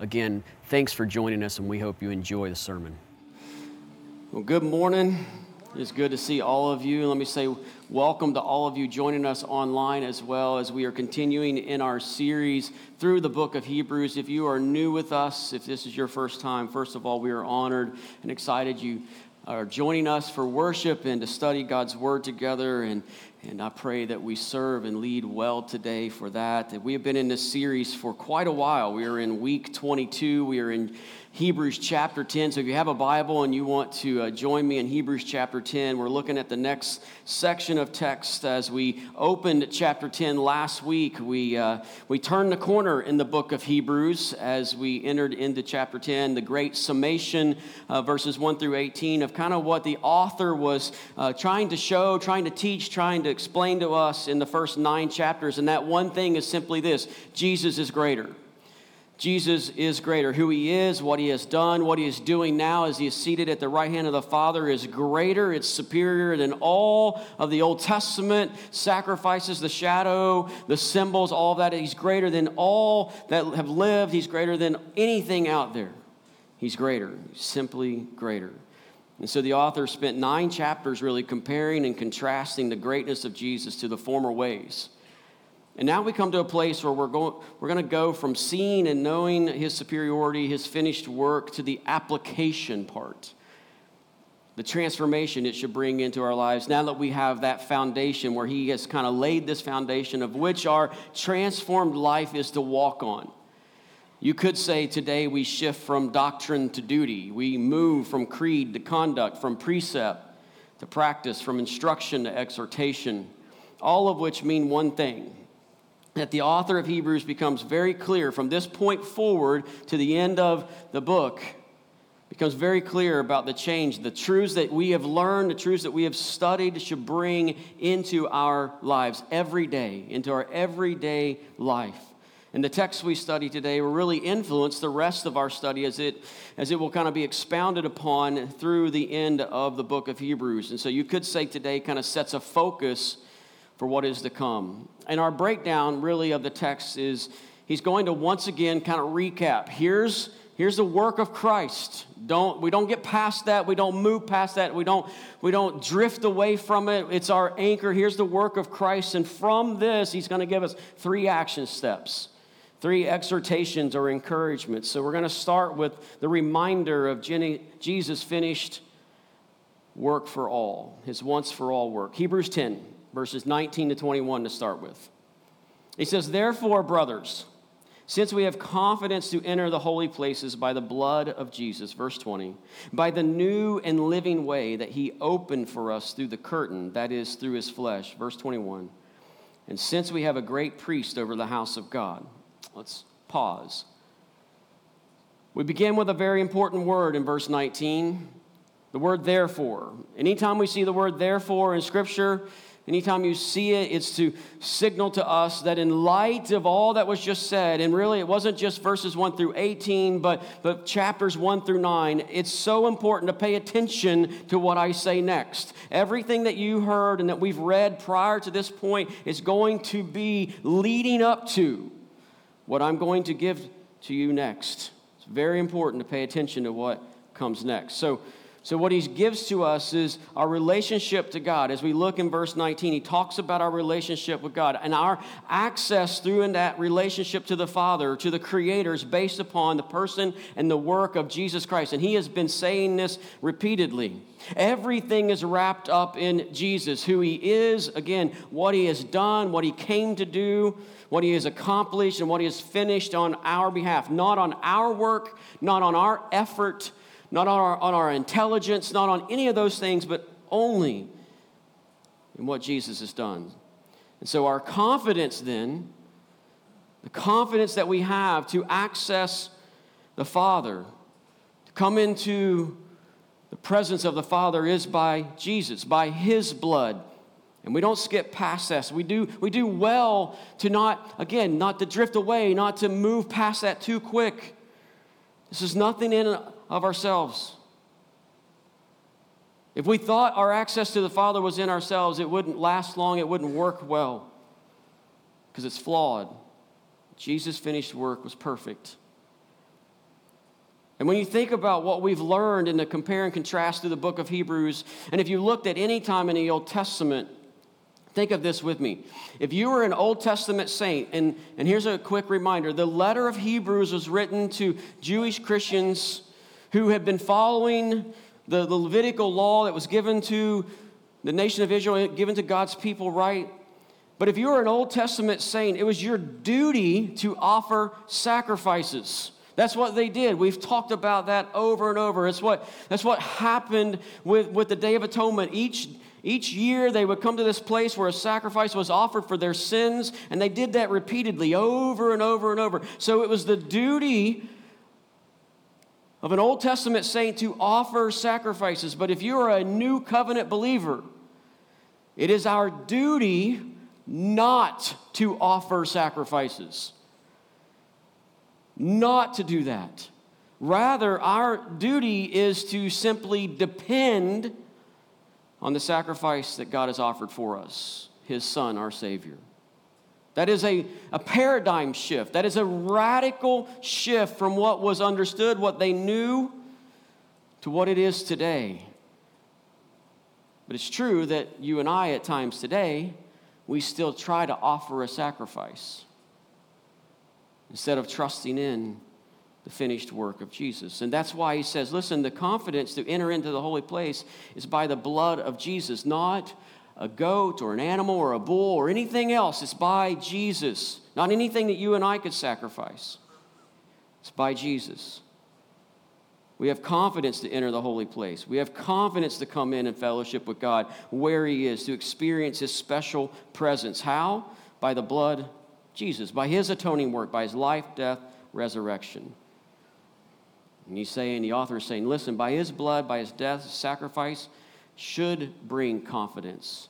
Again, thanks for joining us, and we hope you enjoy the sermon. Well, good morning. It's good to see all of you. Let me say welcome to all of you joining us online as well as we are continuing in our series through the book of Hebrews. If you are new with us, if this is your first time, first of all, we are honored and excited you are joining us for worship and to study God's word together. And, and I pray that we serve and lead well today for that. We have been in this series for quite a while. We are in week 22. We are in Hebrews chapter 10. So if you have a Bible and you want to uh, join me in Hebrews chapter 10, we're looking at the next section of text as we opened chapter 10 last week. We, uh, we turned the corner in the book of Hebrews as we entered into chapter 10, the great summation, uh, verses 1 through 18, of kind of what the author was uh, trying to show, trying to teach, trying to explain to us in the first nine chapters. And that one thing is simply this Jesus is greater. Jesus is greater. Who he is, what he has done, what he is doing now as he is seated at the right hand of the Father is greater. It's superior than all of the Old Testament sacrifices, the shadow, the symbols, all that. He's greater than all that have lived. He's greater than anything out there. He's greater, simply greater. And so the author spent nine chapters really comparing and contrasting the greatness of Jesus to the former ways. And now we come to a place where we're going, we're going to go from seeing and knowing his superiority, his finished work, to the application part. The transformation it should bring into our lives now that we have that foundation where he has kind of laid this foundation of which our transformed life is to walk on. You could say today we shift from doctrine to duty. We move from creed to conduct, from precept to practice, from instruction to exhortation, all of which mean one thing that the author of Hebrews becomes very clear from this point forward to the end of the book becomes very clear about the change the truths that we have learned the truths that we have studied should bring into our lives every day into our everyday life. And the texts we study today will really influence the rest of our study as it as it will kind of be expounded upon through the end of the book of hebrews. And so you could say today kind of sets a focus for what is to come. And our breakdown really of the text is he's going to once again kind of recap. Here's here's the work of Christ. Don't we don't get past that. We don't move past that. We don't we don't drift away from it. It's our anchor. Here's the work of Christ and from this he's going to give us three action steps. Three exhortations or encouragements. So we're going to start with the reminder of Jesus' finished work for all, his once for all work. Hebrews 10, verses 19 to 21 to start with. He says, Therefore, brothers, since we have confidence to enter the holy places by the blood of Jesus, verse 20, by the new and living way that he opened for us through the curtain, that is, through his flesh, verse 21, and since we have a great priest over the house of God, let's pause. We begin with a very important word in verse 19, the word therefore. Anytime we see the word therefore in Scripture, Anytime you see it, it's to signal to us that in light of all that was just said, and really it wasn't just verses 1 through 18, but, but chapters 1 through 9, it's so important to pay attention to what I say next. Everything that you heard and that we've read prior to this point is going to be leading up to what I'm going to give to you next. It's very important to pay attention to what comes next. So, so, what he gives to us is our relationship to God. As we look in verse 19, he talks about our relationship with God and our access through in that relationship to the Father, to the Creator, is based upon the person and the work of Jesus Christ. And he has been saying this repeatedly. Everything is wrapped up in Jesus, who he is, again, what he has done, what he came to do, what he has accomplished, and what he has finished on our behalf. Not on our work, not on our effort not on our, on our intelligence, not on any of those things, but only in what Jesus has done. And so, our confidence then, the confidence that we have to access the Father, to come into the presence of the Father is by Jesus, by His blood. And we don't skip past this. We do, we do well to not, again, not to drift away, not to move past that too quick. This is nothing in of ourselves. If we thought our access to the Father was in ourselves, it wouldn't last long, it wouldn't work well, because it's flawed. Jesus' finished work was perfect. And when you think about what we've learned in the compare and contrast through the book of Hebrews, and if you looked at any time in the Old Testament, think of this with me. If you were an Old Testament saint, and, and here's a quick reminder the letter of Hebrews was written to Jewish Christians who had been following the, the Levitical law that was given to the nation of Israel, given to God's people, right? But if you were an Old Testament saint, it was your duty to offer sacrifices. That's what they did. We've talked about that over and over. It's what, that's what happened with, with the Day of Atonement. Each, each year they would come to this place where a sacrifice was offered for their sins, and they did that repeatedly over and over and over. So it was the duty of an Old Testament saint to offer sacrifices. But if you are a new covenant believer, it is our duty not to offer sacrifices not to do that. Rather, our duty is to simply depend on the sacrifice that God has offered for us, His Son, our Savior. That is a, a paradigm shift. That is a radical shift from what was understood, what they knew, to what it is today. But it's true that you and I, at times today, we still try to offer a sacrifice instead of trusting in the finished work of Jesus. And that's why he says, listen, the confidence to enter into the holy place is by the blood of Jesus, not a goat or an animal or a bull or anything else. It's by Jesus, not anything that you and I could sacrifice. It's by Jesus. We have confidence to enter the holy place. We have confidence to come in and fellowship with God where He is, to experience His special presence. How? By the blood Jesus, by his atoning work, by his life, death, resurrection. And he's saying, the author is saying, listen, by his blood, by his death, sacrifice should bring confidence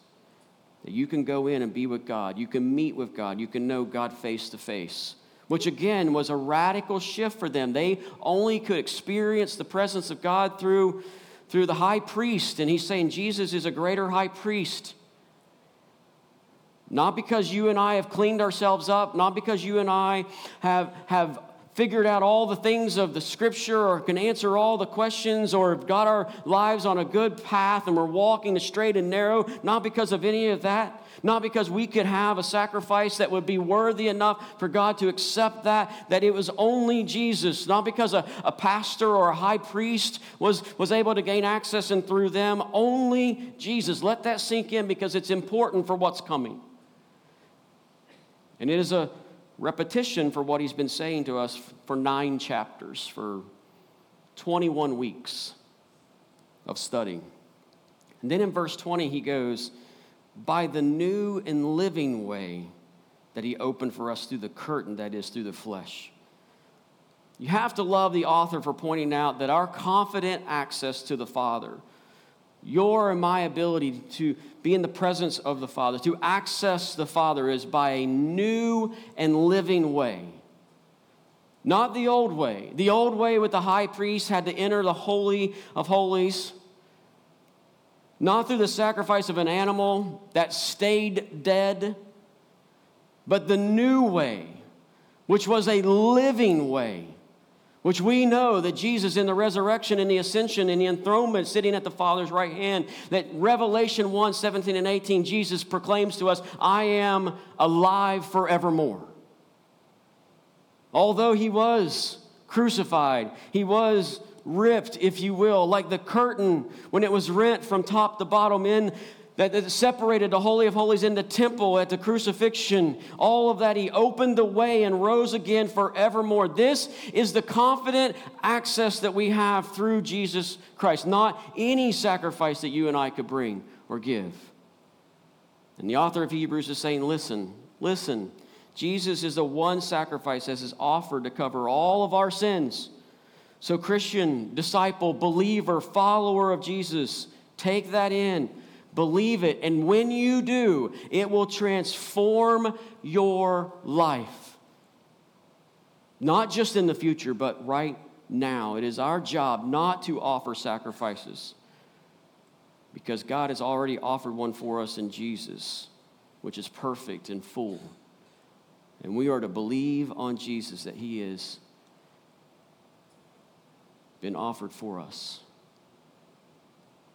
that you can go in and be with God. You can meet with God. You can know God face to face, which again was a radical shift for them. They only could experience the presence of God through, through the high priest. And he's saying Jesus is a greater high priest not because you and I have cleaned ourselves up, not because you and I have, have figured out all the things of the scripture or can answer all the questions or have got our lives on a good path and we're walking the straight and narrow, not because of any of that, not because we could have a sacrifice that would be worthy enough for God to accept that, that it was only Jesus, not because a, a pastor or a high priest was, was able to gain access and through them, only Jesus. Let that sink in because it's important for what's coming. And it is a repetition for what he's been saying to us for nine chapters, for 21 weeks of studying. And then in verse 20, he goes, By the new and living way that he opened for us through the curtain, that is, through the flesh. You have to love the author for pointing out that our confident access to the Father your and my ability to be in the presence of the Father, to access the Father, is by a new and living way. Not the old way. The old way with the high priest had to enter the Holy of Holies, not through the sacrifice of an animal that stayed dead, but the new way, which was a living way which we know that Jesus in the resurrection and the ascension and the enthronement sitting at the Father's right hand, that Revelation 1 17 and 18, Jesus proclaims to us, I am alive forevermore. Although he was crucified, he was ripped, if you will, like the curtain when it was rent from top to bottom in that separated the Holy of Holies in the temple at the crucifixion. All of that, He opened the way and rose again forevermore. This is the confident access that we have through Jesus Christ, not any sacrifice that you and I could bring or give. And the author of Hebrews is saying, listen, listen. Jesus is the one sacrifice that is offered to cover all of our sins So, Christian, disciple, believer, follower of Jesus, take that in, believe it, and when you do, it will transform your life. Not just in the future, but right now. It is our job not to offer sacrifices because God has already offered one for us in Jesus, which is perfect and full. And we are to believe on Jesus that He has been offered for us.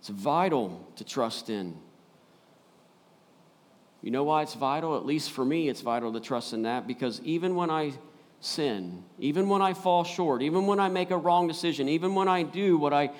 It's vital to trust in. You know why it's vital? At least for me, it's vital to trust in that because even when I sin, even when I fall short, even when I make a wrong decision, even when I do what I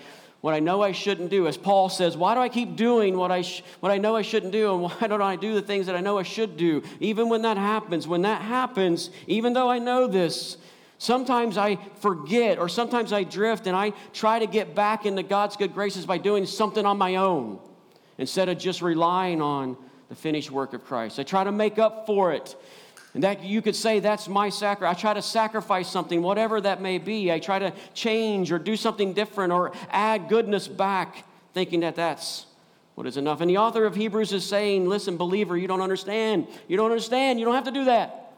what I know I shouldn't do. As Paul says, why do I keep doing what I, sh- what I know I shouldn't do? And why don't I do the things that I know I should do? Even when that happens, when that happens, even though I know this, sometimes I forget or sometimes I drift and I try to get back into God's good graces by doing something on my own instead of just relying on the finished work of Christ. I try to make up for it and that you could say that's my sacrifice. I try to sacrifice something, whatever that may be. I try to change or do something different or add goodness back, thinking that that's what is enough. And the author of Hebrews is saying, listen, believer, you don't understand. You don't understand. You don't have to do that.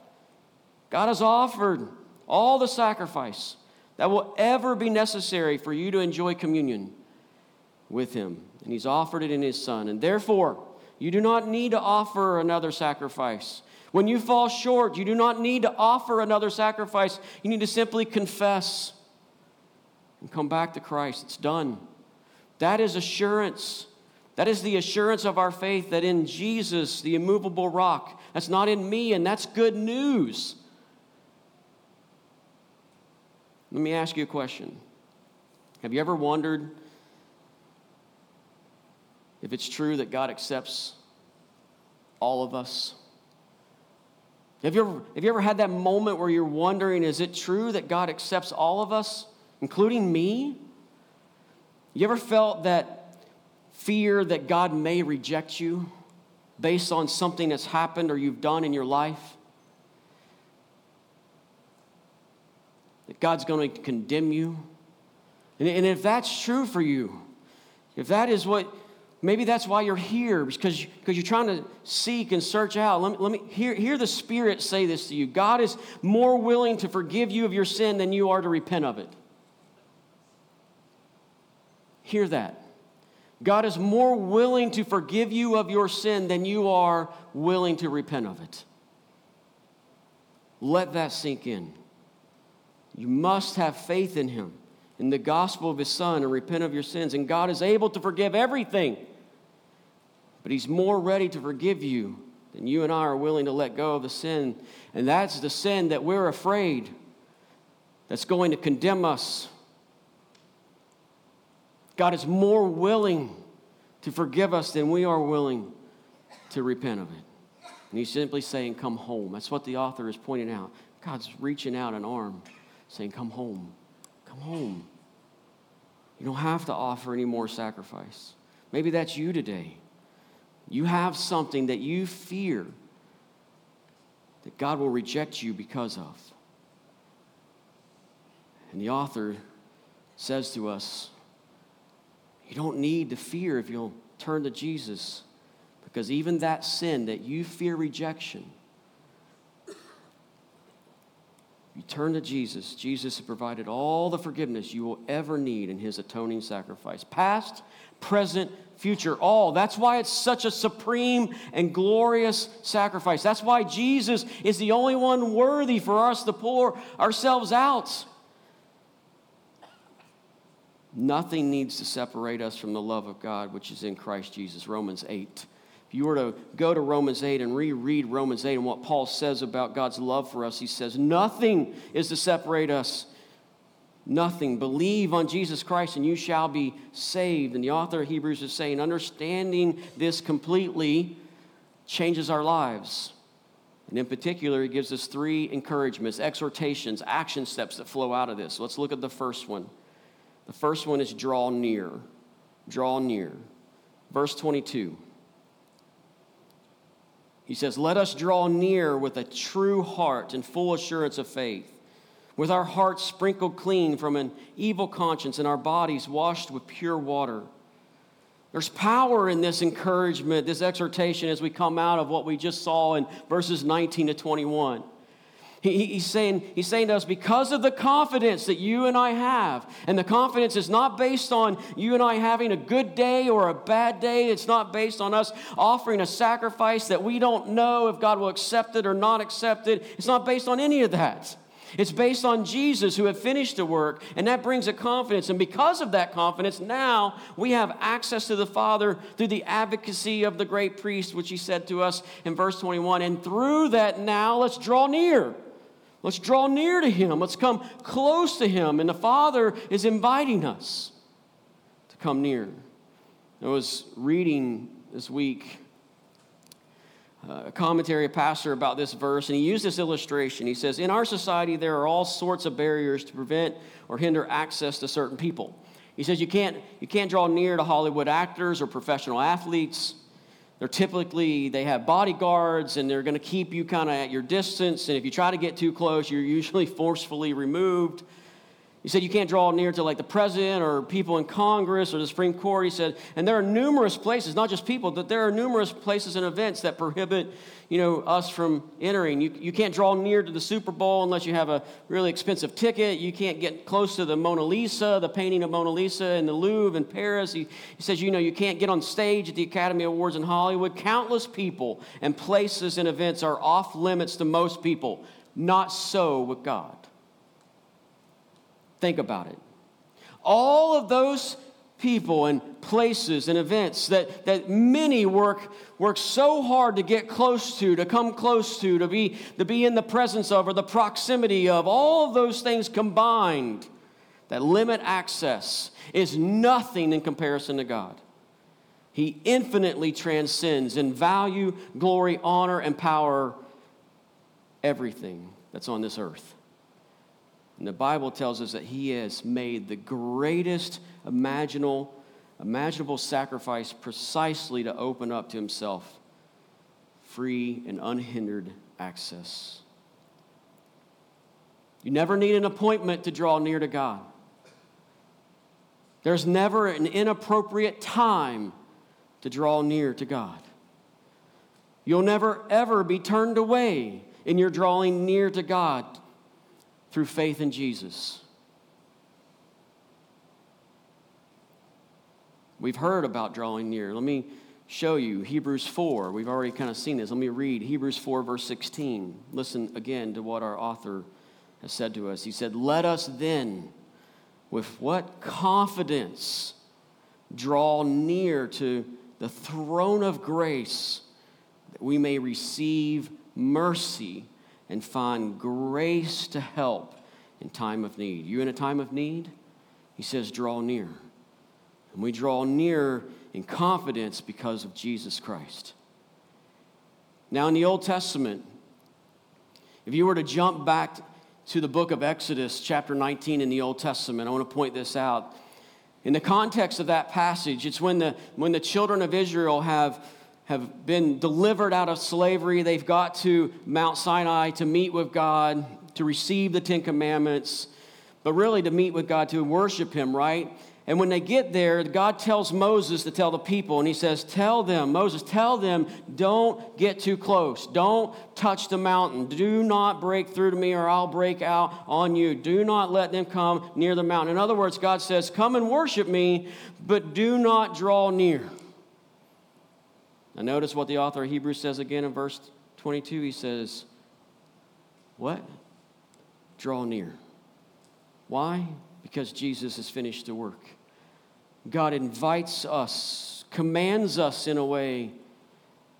God has offered all the sacrifice that will ever be necessary for you to enjoy communion with Him. And He's offered it in His Son. And therefore, you do not need to offer another sacrifice. When you fall short, you do not need to offer another sacrifice. You need to simply confess and come back to Christ. It's done. That is assurance. That is the assurance of our faith that in Jesus, the immovable rock, that's not in me, and that's good news. Let me ask you a question. Have you ever wondered if it's true that God accepts all of us? Have you, ever, have you ever had that moment where you're wondering, is it true that God accepts all of us, including me? You ever felt that fear that God may reject you based on something that's happened or you've done in your life? That God's going to condemn you? And, and if that's true for you, if that is what Maybe that's why you're here, because, because you're trying to seek and search out. Let me, let me hear, hear the Spirit say this to you God is more willing to forgive you of your sin than you are to repent of it. Hear that. God is more willing to forgive you of your sin than you are willing to repent of it. Let that sink in. You must have faith in Him, in the gospel of His Son, and repent of your sins. And God is able to forgive everything but He's more ready to forgive you than you and I are willing to let go of the sin. And that's the sin that we're afraid that's going to condemn us. God is more willing to forgive us than we are willing to repent of it. And He's simply saying, Come home. That's what the author is pointing out. God's reaching out an arm, saying, Come home. Come home. You don't have to offer any more sacrifice. Maybe that's you today. You have something that you fear that God will reject you because of. And the author says to us, You don't need to fear if you'll turn to Jesus, because even that sin that you fear rejection, you turn to Jesus, Jesus has provided all the forgiveness you will ever need in his atoning sacrifice, past, present, future, all. That's why it's such a supreme and glorious sacrifice. That's why Jesus is the only one worthy for us to pull ourselves out. Nothing needs to separate us from the love of God, which is in Christ Jesus. Romans 8. You were to go to Romans 8 and reread Romans 8 and what Paul says about God's love for us, he says, Nothing is to separate us nothing. Believe on Jesus Christ and you shall be saved. And the author of Hebrews is saying, understanding this completely changes our lives. And in particular, he gives us three encouragements, exhortations, action steps that flow out of this. Let's look at the first one. The first one is draw near. Draw near. Verse 22. He says, Let us draw near with a true heart and full assurance of faith with our hearts sprinkled clean from an evil conscience and our bodies washed with pure water. There's power in this encouragement, this exhortation as we come out of what we just saw in verses 19 to 21. He, he's, saying, he's saying to us, because of the confidence that you and I have, and the confidence is not based on you and I having a good day or a bad day. It's not based on us offering a sacrifice that we don't know if God will accept it or not accept it. It's not based on any of that. It's based on Jesus who had finished the work, and that brings a confidence. And because of that confidence, now we have access to the Father through the advocacy of the great priest, which he said to us in verse 21. And through that, now let's draw near. Let's draw near to him. Let's come close to him. And the Father is inviting us to come near. I was reading this week uh, a commentary, a pastor about this verse, and he used this illustration. He says, In our society, there are all sorts of barriers to prevent or hinder access to certain people. He says, You can't, you can't draw near to Hollywood actors or professional athletes. They're typically, they have bodyguards and they're going to keep you kind of at your distance. And if you try to get too close, you're usually forcefully removed. He said you can't draw near to like the president or people in Congress or the Supreme Court. He said, and there are numerous places, not just people, but there are numerous places and events that prohibit, you know, us from entering. You, you can't draw near to the Super Bowl unless you have a really expensive ticket. You can't get close to the Mona Lisa, the painting of Mona Lisa in the Louvre in Paris. He, he says, you know, you can't get on stage at the Academy Awards in Hollywood. Countless people and places and events are off limits to most people. Not so with God. Think about it. All of those people and places and events that, that many work, work so hard to get close to, to come close to, to be, to be in the presence of or the proximity of, all of those things combined that limit access is nothing in comparison to God. He infinitely transcends in value, glory, honor, and power everything that's on this earth. And the Bible tells us that he has made the greatest imaginable, imaginable sacrifice precisely to open up to himself free and unhindered access. You never need an appointment to draw near to God. There's never an inappropriate time to draw near to God. You'll never, ever be turned away in your drawing near to God through faith in Jesus. We've heard about drawing near. Let me show you Hebrews 4. We've already kind of seen this. Let me read Hebrews 4, verse 16. Listen again to what our author has said to us. He said, Let us then, with what confidence, draw near to the throne of grace that we may receive mercy and find grace to help in time of need. You in a time of need? He says, draw near. And we draw near in confidence because of Jesus Christ. Now, in the Old Testament, if you were to jump back to the book of Exodus, chapter 19 in the Old Testament, I want to point this out. In the context of that passage, it's when the, when the children of Israel have have been delivered out of slavery. They've got to Mount Sinai to meet with God, to receive the Ten Commandments, but really to meet with God, to worship Him, right? And when they get there, God tells Moses to tell the people, and he says, Tell them, Moses, tell them, don't get too close. Don't touch the mountain. Do not break through to me, or I'll break out on you. Do not let them come near the mountain. In other words, God says, Come and worship me, but do not draw near. Now, notice what the author of Hebrews says again in verse 22. He says, What? Draw near. Why? Because Jesus has finished the work. God invites us, commands us in a way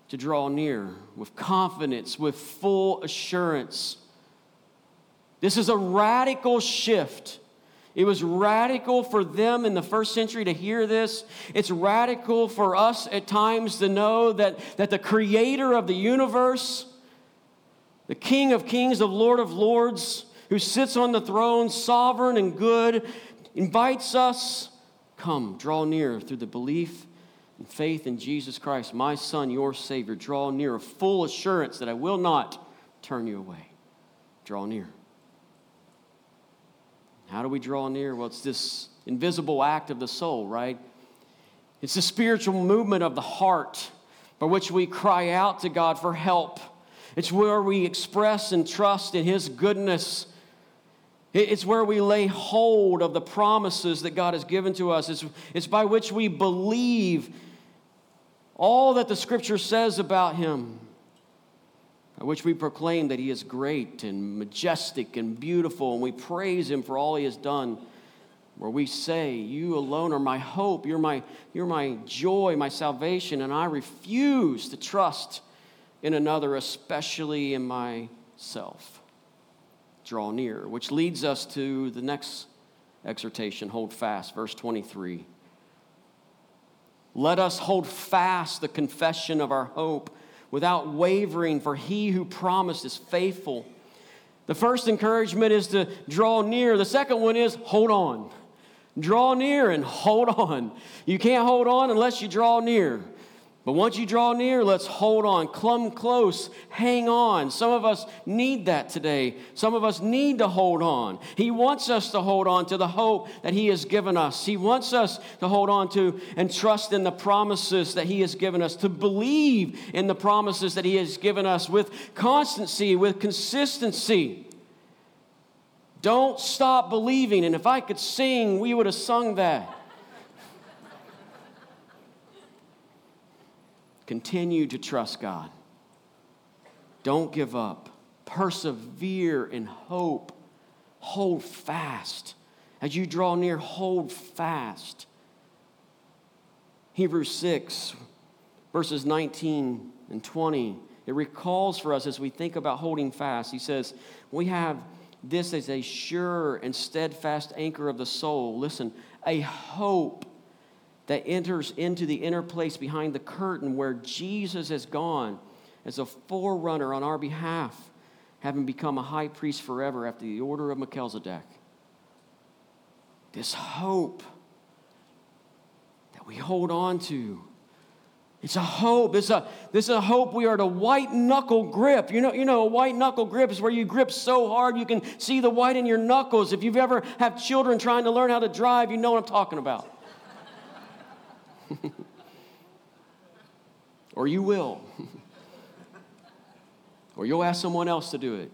to draw near with confidence, with full assurance. This is a radical shift it was radical for them in the first century to hear this. It's radical for us at times to know that, that the creator of the universe, the King of kings, the Lord of lords, who sits on the throne, sovereign and good, invites us come, draw near through the belief and faith in Jesus Christ, my Son, your Savior. Draw near, a full assurance that I will not turn you away. Draw near. How do we draw near? Well, it's this invisible act of the soul, right? It's the spiritual movement of the heart by which we cry out to God for help. It's where we express and trust in His goodness. It's where we lay hold of the promises that God has given to us. It's, it's by which we believe all that the Scripture says about Him, by which we proclaim that He is great and majestic and beautiful, and we praise Him for all He has done where we say, You alone are my hope, you're my, you're my joy, my salvation, and I refuse to trust in another, especially in myself. Draw near, which leads us to the next exhortation hold fast, verse 23. Let us hold fast the confession of our hope without wavering, for he who promised is faithful. The first encouragement is to draw near. The second one is hold on. Draw near and hold on. You can't hold on unless you draw near. But once you draw near, let's hold on, clumb close, hang on. Some of us need that today. Some of us need to hold on. He wants us to hold on to the hope that He has given us. He wants us to hold on to and trust in the promises that He has given us, to believe in the promises that He has given us with constancy, with consistency. Don't stop believing. And if I could sing, we would have sung that. Continue to trust God. Don't give up. Persevere in hope. Hold fast. As you draw near, hold fast. Hebrews 6, verses 19 and 20, it recalls for us as we think about holding fast. He says, We have this as a sure and steadfast anchor of the soul. Listen, a hope that enters into the inner place behind the curtain where Jesus has gone as a forerunner on our behalf, having become a high priest forever after the order of Melchizedek. This hope that we hold on to it's a hope. It's a, this is a hope we are to white knuckle grip. You know, you know, a white knuckle grip is where you grip so hard you can see the white in your knuckles. If you've ever have children trying to learn how to drive, you know what I'm talking about. Or you will. or you'll ask someone else to do it.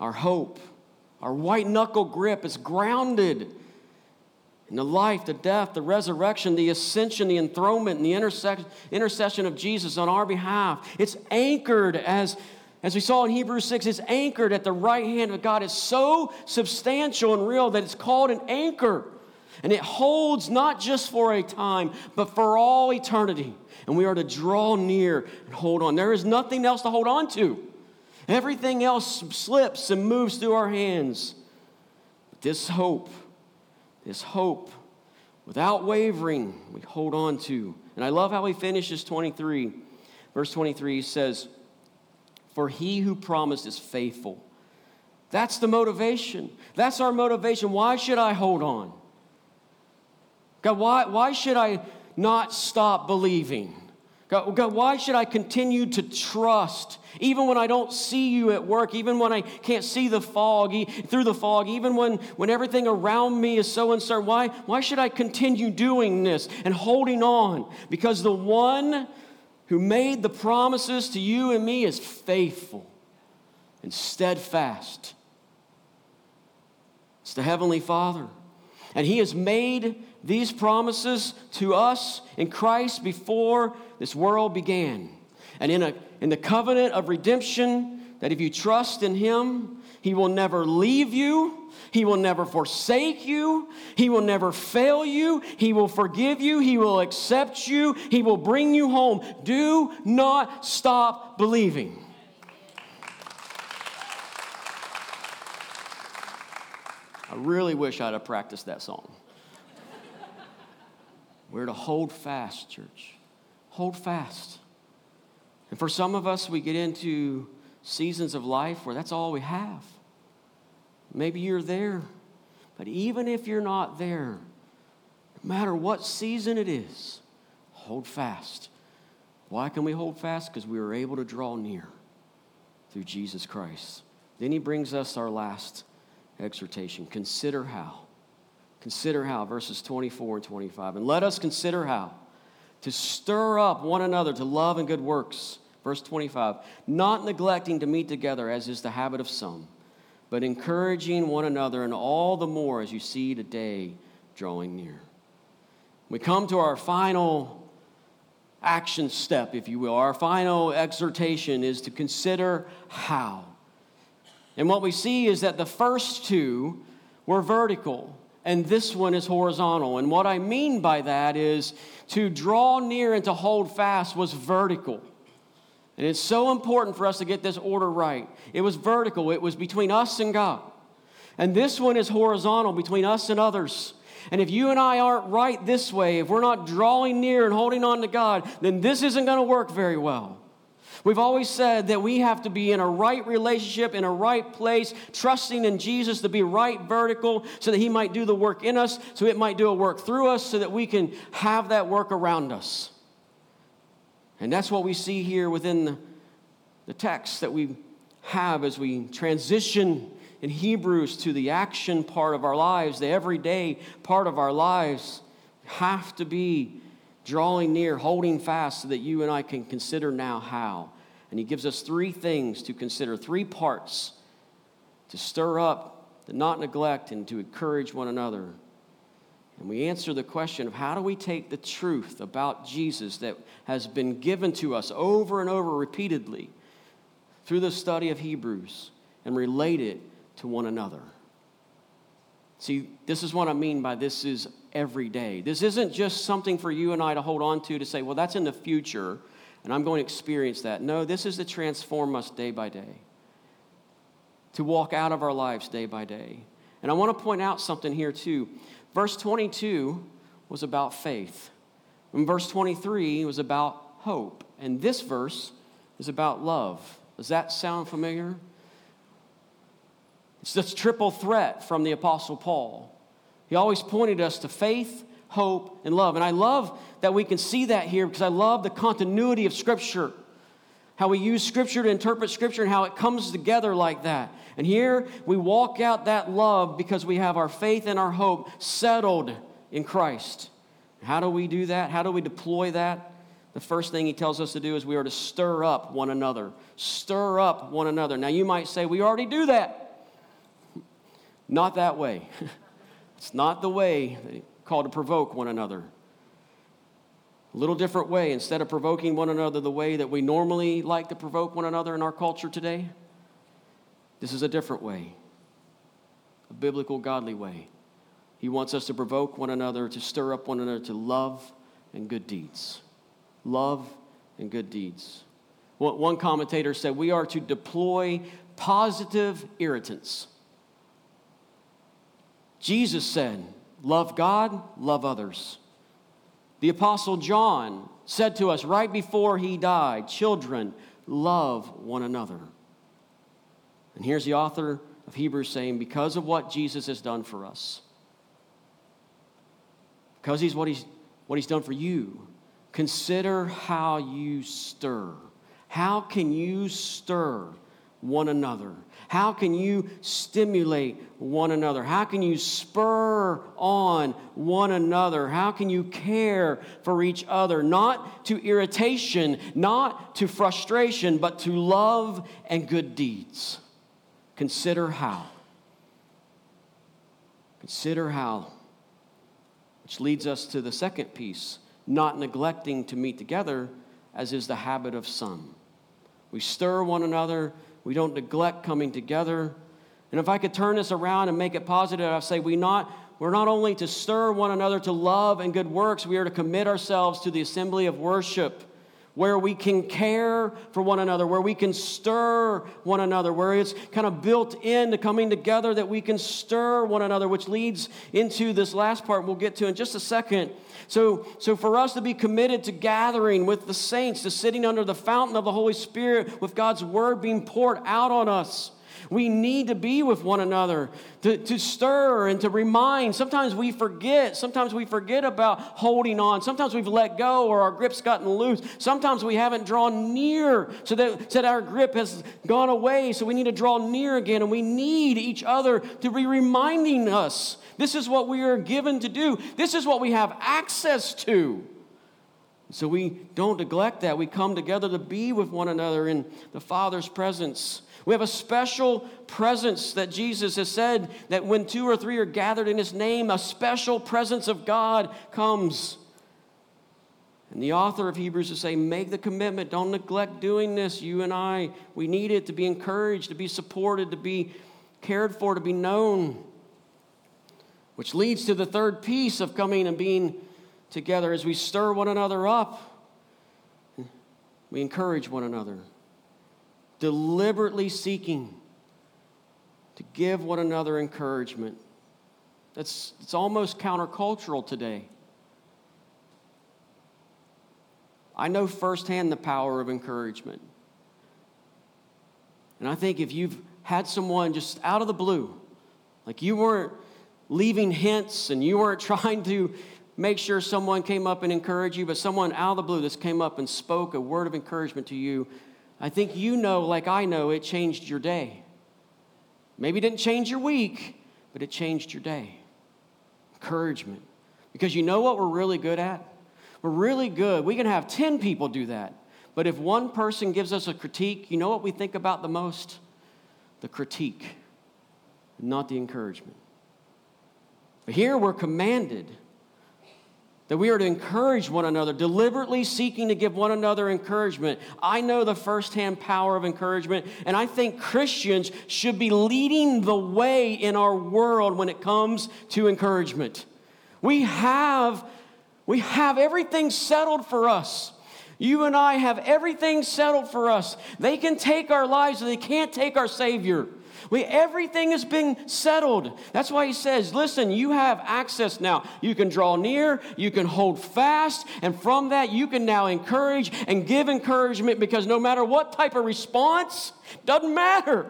Our hope, our white knuckle grip is grounded in the life, the death, the resurrection, the ascension, the enthronement, and the intercession of Jesus on our behalf. It's anchored as, as we saw in Hebrews 6, it's anchored at the right hand of God. It's so substantial and real that it's called an anchor. And it holds not just for a time, but for all eternity. And we are to draw near and hold on. There is nothing else to hold on to. Everything else slips and moves through our hands. But this hope, this hope without wavering, we hold on to. And I love how he finishes 23. Verse 23 he says, For he who promised is faithful. That's the motivation. That's our motivation. Why should I hold on? God, why, why should I not stop believing? God, God, why should I continue to trust even when I don't see you at work, even when I can't see the fog, through the fog, even when, when everything around me is so uncertain? Why, why should I continue doing this and holding on? Because the one who made the promises to you and me is faithful and steadfast. It's the Heavenly Father. And He has made these promises to us in Christ before this world began. And in, a, in the covenant of redemption, that if you trust in Him, He will never leave you, He will never forsake you, He will never fail you, He will forgive you, He will accept you, He will bring you home. Do not stop believing. I really wish I'd have practiced that song. We're to hold fast, church. Hold fast. And for some of us, we get into seasons of life where that's all we have. Maybe you're there, but even if you're not there, no matter what season it is, hold fast. Why can we hold fast? Because we are able to draw near through Jesus Christ. Then he brings us our last exhortation. Consider how. Consider how, verses 24 and 25. And let us consider how to stir up one another to love and good works. Verse 25. Not neglecting to meet together, as is the habit of some, but encouraging one another, and all the more as you see the day drawing near. We come to our final action step, if you will. Our final exhortation is to consider how. And what we see is that the first two were vertical, and this one is horizontal. And what I mean by that is to draw near and to hold fast was vertical. And it's so important for us to get this order right. It was vertical, it was between us and God. And this one is horizontal, between us and others. And if you and I aren't right this way, if we're not drawing near and holding on to God, then this isn't going to work very well. We've always said that we have to be in a right relationship, in a right place, trusting in Jesus to be right vertical so that He might do the work in us, so it might do a work through us, so that we can have that work around us. And that's what we see here within the, the text that we have as we transition in Hebrews to the action part of our lives, the everyday part of our lives. Have to be drawing near, holding fast, so that you and I can consider now how. And he gives us three things to consider, three parts to stir up, to not neglect, and to encourage one another. And we answer the question of how do we take the truth about Jesus that has been given to us over and over repeatedly through the study of Hebrews and relate it to one another. See, this is what I mean by this is every day. This isn't just something for you and I to hold on to to say, well, that's in the future and I'm going to experience that. No, this is to transform us day by day, to walk out of our lives day by day. And I want to point out something here too. Verse 22 was about faith, and verse 23 was about hope, and this verse is about love. Does that sound familiar? It's this triple threat from the Apostle Paul. He always pointed us to faith, hope, and love. And I love that we can see that here because I love the continuity of Scripture. How we use Scripture to interpret Scripture and how it comes together like that. And here we walk out that love because we have our faith and our hope settled in Christ. How do we do that? How do we deploy that? The first thing he tells us to do is we are to stir up one another. Stir up one another. Now you might say, we already do that. Not that way. it's not the way called to provoke one another. A little different way. Instead of provoking one another the way that we normally like to provoke one another in our culture today, this is a different way, a biblical, godly way. He wants us to provoke one another, to stir up one another to love and good deeds. Love and good deeds. One commentator said we are to deploy positive irritants Jesus said, Love God, love others. The Apostle John said to us right before he died, Children, love one another. And here's the author of Hebrews saying, Because of what Jesus has done for us, because he's what he's, what he's done for you, consider how you stir. How can you stir one another? How can you stimulate one another? How can you spur on one another? How can you care for each other? Not to irritation, not to frustration, but to love and good deeds. Consider how. Consider how. Which leads us to the second piece not neglecting to meet together, as is the habit of some. We stir one another we don't neglect coming together. And if I could turn this around and make it positive, I'd say we not, we're not only to stir one another to love and good works, we are to commit ourselves to the assembly of worship where we can care for one another, where we can stir one another, where it's kind of built into coming together that we can stir one another, which leads into this last part we'll get to in just a second. So, so for us to be committed to gathering with the saints, to sitting under the fountain of the Holy Spirit with God's word being poured out on us, We need to be with one another, to, to stir and to remind. Sometimes we forget. Sometimes we forget about holding on. Sometimes we've let go or our grip's gotten loose. Sometimes we haven't drawn near so that, so that our grip has gone away. So we need to draw near again. And we need each other to be reminding us this is what we are given to do, this is what we have access to. So we don't neglect that. We come together to be with one another in the Father's presence. We have a special presence that Jesus has said that when two or three are gathered in his name, a special presence of God comes. And the author of Hebrews is saying, make the commitment. Don't neglect doing this. You and I, we need it to be encouraged, to be supported, to be cared for, to be known. Which leads to the third piece of coming and being together as we stir one another up. We encourage one another, deliberately seeking to give one another encouragement. That's it's almost countercultural today. I know firsthand the power of encouragement. And I think if you've had someone just out of the blue, like you weren't leaving hints and you weren't trying to make sure someone came up and encouraged you, but someone out of the blue just came up and spoke a word of encouragement to you, I think you know, like I know, it changed your day. Maybe it didn't change your week, but it changed your day. Encouragement. Because you know what we're really good at? We're really good. We can have 10 people do that. But if one person gives us a critique, you know what we think about the most? The critique, not the encouragement. But here we're commanded that we are to encourage one another, deliberately seeking to give one another encouragement. I know the firsthand power of encouragement, and I think Christians should be leading the way in our world when it comes to encouragement. We have, we have everything settled for us. You and I have everything settled for us. They can take our lives, they can't take our Savior. We, everything has been settled. That's why he says, listen, you have access now. You can draw near, you can hold fast, and from that you can now encourage and give encouragement because no matter what type of response, doesn't matter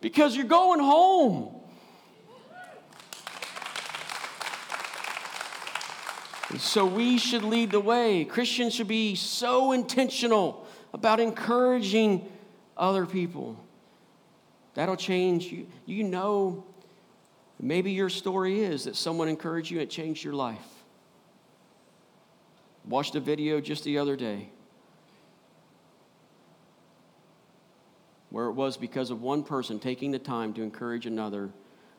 because you're going home. So we should lead the way. Christians should be so intentional about encouraging other people. That'll change you. You know, maybe your story is that someone encouraged you and it changed your life. Watched a video just the other day where it was because of one person taking the time to encourage another,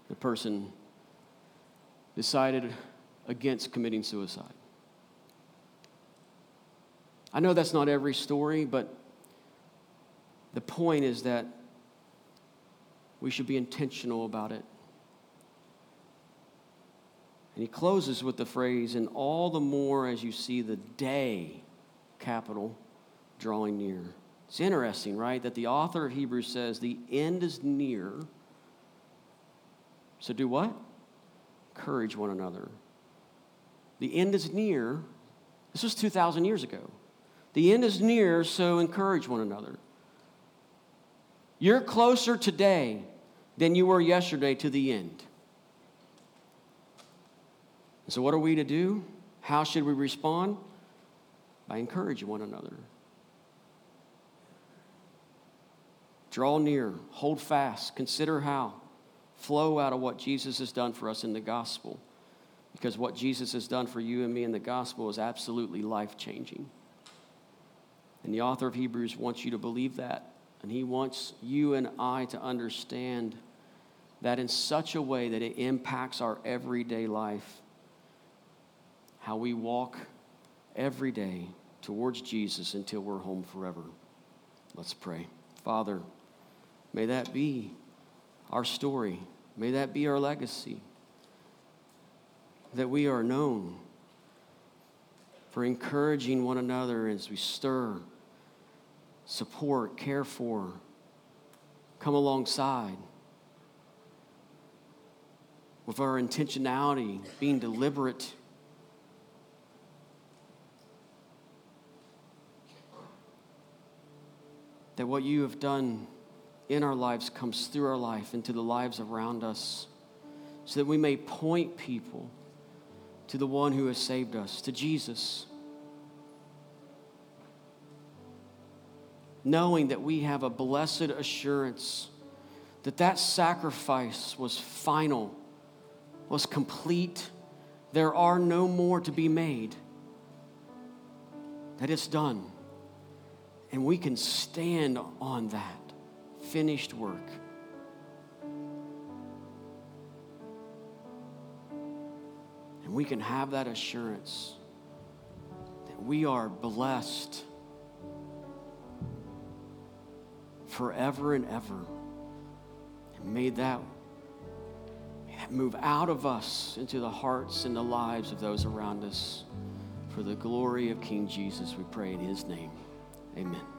the person decided against committing suicide. I know that's not every story, but the point is that we should be intentional about it. And he closes with the phrase, and all the more as you see the day, capital, drawing near. It's interesting, right? That the author of Hebrews says the end is near. So do what? Encourage one another. The end is near. This was 2,000 years ago. The end is near, so encourage one another. You're closer today than you were yesterday to the end. So, what are we to do? How should we respond? By encouraging one another. Draw near, hold fast, consider how. Flow out of what Jesus has done for us in the gospel. Because what Jesus has done for you and me in the gospel is absolutely life changing. And the author of Hebrews wants you to believe that. And he wants you and I to understand that in such a way that it impacts our everyday life, how we walk every day towards Jesus until we're home forever. Let's pray. Father, may that be our story. May that be our legacy. That we are known for encouraging one another as we stir, support, care for, come alongside with our intentionality, being deliberate. That what you have done in our lives comes through our life into the lives around us so that we may point people to the one who has saved us, to Jesus. Knowing that we have a blessed assurance that that sacrifice was final, was complete. There are no more to be made. That it's done. And we can stand on that finished work. And we can have that assurance that we are blessed forever and ever. And may that, move out of us into the hearts and the lives of those around us. For the glory of King Jesus, we pray in his name. Amen.